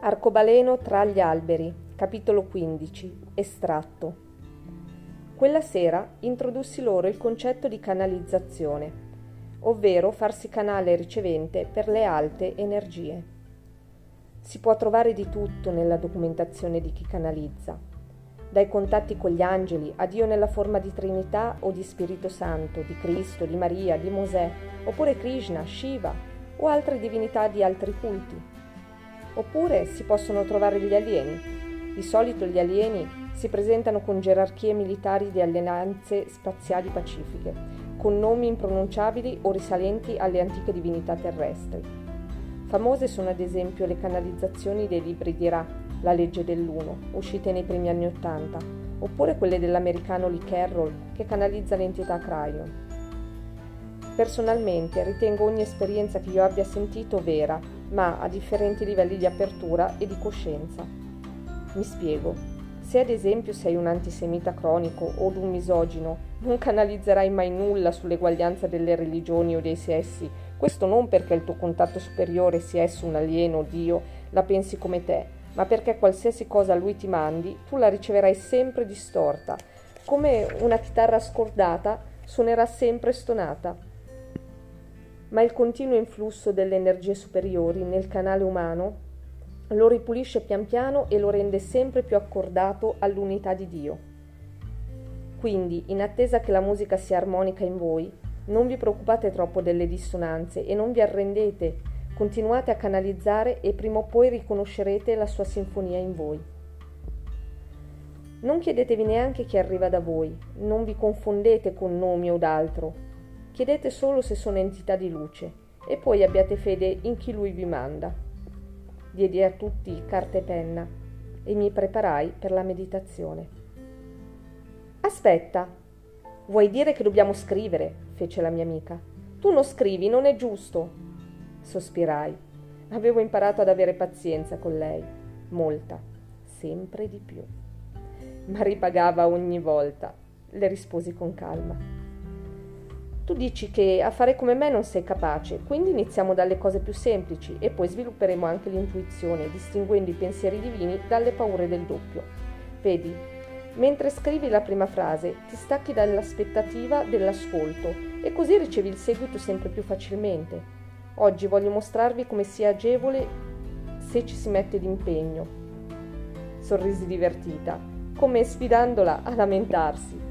Arcobaleno tra gli alberi, capitolo 15, estratto. Quella sera introdussi loro il concetto di canalizzazione, ovvero farsi canale ricevente per le alte energie. Si può trovare di tutto nella documentazione di chi canalizza, dai contatti con gli angeli a Dio nella forma di Trinità o di Spirito Santo, di Cristo, di Maria, di Mosè, oppure Krishna, Shiva o altre divinità di altri culti Oppure si possono trovare gli alieni. Di solito gli alieni si presentano con gerarchie militari di alleanze spaziali pacifiche, con nomi impronunciabili o risalenti alle antiche divinità terrestri. Famose sono ad esempio le canalizzazioni dei libri di Ra, La legge dell'uno, uscite nei primi anni Ottanta, oppure quelle dell'americano Lee Carroll che canalizza l'entità Cryon. Personalmente ritengo ogni esperienza che io abbia sentito vera ma a differenti livelli di apertura e di coscienza. Mi spiego. Se ad esempio sei un antisemita cronico o un misogino, non canalizzerai mai nulla sull'eguaglianza delle religioni o dei sessi, questo non perché il tuo contatto superiore, sia esso un alieno o Dio, la pensi come te, ma perché qualsiasi cosa lui ti mandi, tu la riceverai sempre distorta, come una chitarra scordata suonerà sempre stonata ma il continuo influsso delle energie superiori nel canale umano lo ripulisce pian piano e lo rende sempre più accordato all'unità di Dio. Quindi, in attesa che la musica sia armonica in voi, non vi preoccupate troppo delle dissonanze e non vi arrendete, continuate a canalizzare e prima o poi riconoscerete la sua sinfonia in voi. Non chiedetevi neanche chi arriva da voi, non vi confondete con nomi o d'altro, Chiedete solo se sono entità di luce e poi abbiate fede in chi lui vi manda. Diedi a tutti carta e penna e mi preparai per la meditazione. Aspetta, vuoi dire che dobbiamo scrivere? fece la mia amica. Tu non scrivi, non è giusto. Sospirai. Avevo imparato ad avere pazienza con lei, molta, sempre di più. Ma ripagava ogni volta, le risposi con calma. Tu dici che a fare come me non sei capace, quindi iniziamo dalle cose più semplici e poi svilupperemo anche l'intuizione, distinguendo i pensieri divini dalle paure del doppio. Vedi, mentre scrivi la prima frase ti stacchi dall'aspettativa dell'ascolto e così ricevi il seguito sempre più facilmente. Oggi voglio mostrarvi come sia agevole se ci si mette d'impegno. Sorrisi divertita, come sfidandola a lamentarsi